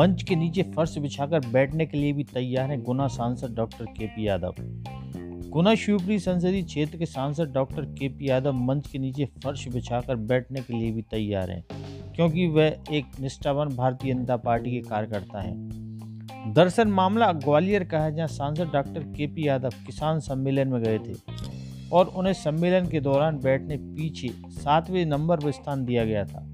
मंच के नीचे फर्श बिछाकर बैठने के लिए भी तैयार हैं गुना सांसद डॉक्टर के पी यादव। गुना शिवपुरी संसदीय क्षेत्र के सांसद डॉक्टर के पी यादव मंच के नीचे फर्श बिछाकर बैठने के लिए भी तैयार हैं, क्योंकि वह एक निष्ठावान भारतीय जनता पार्टी के कार्यकर्ता हैं। दरअसल मामला ग्वालियर का है, जहाँ सांसद डॉक्टर के पी यादव किसान सम्मेलन में गए थे और उन्हें सम्मेलन के दौरान बैठने पीछे सातवें नंबर पर स्थान दिया गया था।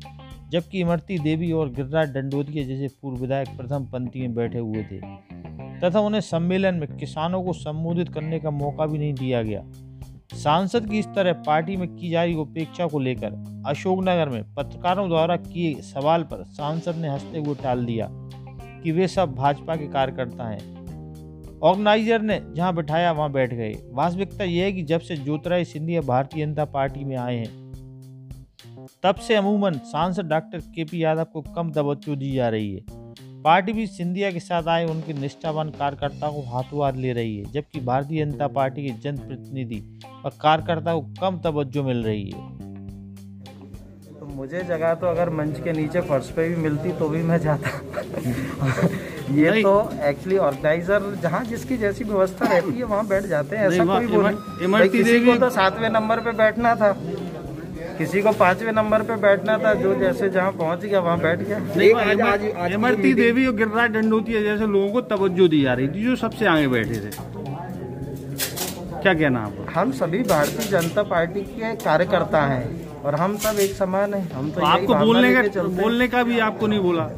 जबकि इमरती देवी और गिरिराज डंडोतिया जैसे पूर्व विधायक प्रथम पंक्ति में बैठे हुए थे, तथा उन्हें सम्मेलन में किसानों को संबोधित करने का मौका भी नहीं दिया गया। सांसद की इस तरह पार्टी में की जा रही उपेक्षा को लेकर अशोकनगर में पत्रकारों द्वारा किए सवाल पर सांसद ने हँसते हुए टाल दिया कि वे सब भाजपा के कार्यकर्ता हैं। ऑर्गेनाइजर ने जहाँ बिठाया वहाँ बैठ गए। वास्तविकता यह है कि जब से ज्योतिराय सिंधिया भारतीय जनता पार्टी में आए हैं तब से अमूमन सांसद डॉक्टर के पी यादव को कम तवज्जो दी जा रही है। पार्टी भी सिंधिया के साथ आए उनके निष्ठावान कार्यकर्ता को हाथों हाथ ले रही है जबकि भारतीय जनता पार्टी के जनप्रतिनिधि और कार्यकर्ता को कम तवज्जो मिल रही है। तो मुझे जगह तो अगर मंच के नीचे फर्श पे भी मिलती तो भी मैं जाता। ये तो एक्चुअली ऑर्गेनाइजर जहाँ जिसकी जैसी व्यवस्था रहती है वहाँ बैठ जाते हैं ऐसा कोई बोल किसी को तो सातवें नंबर पे बैठना था। किसी को पांचवे नंबर पे बैठना था जो जैसे जहाँ पहुँच गया वहाँ बैठ गया। इमरती देवी और गिरिराज है जैसे लोगों को तवज्जो दी जा रही थी जो सबसे आगे बैठे थे। क्या कहना आप हम सभी भारतीय जनता पार्टी के कार्यकर्ता हैं और हम सब एक समान हैं। हम तो, तो आपको बोलने का बोलने का भी आपको नहीं बोला।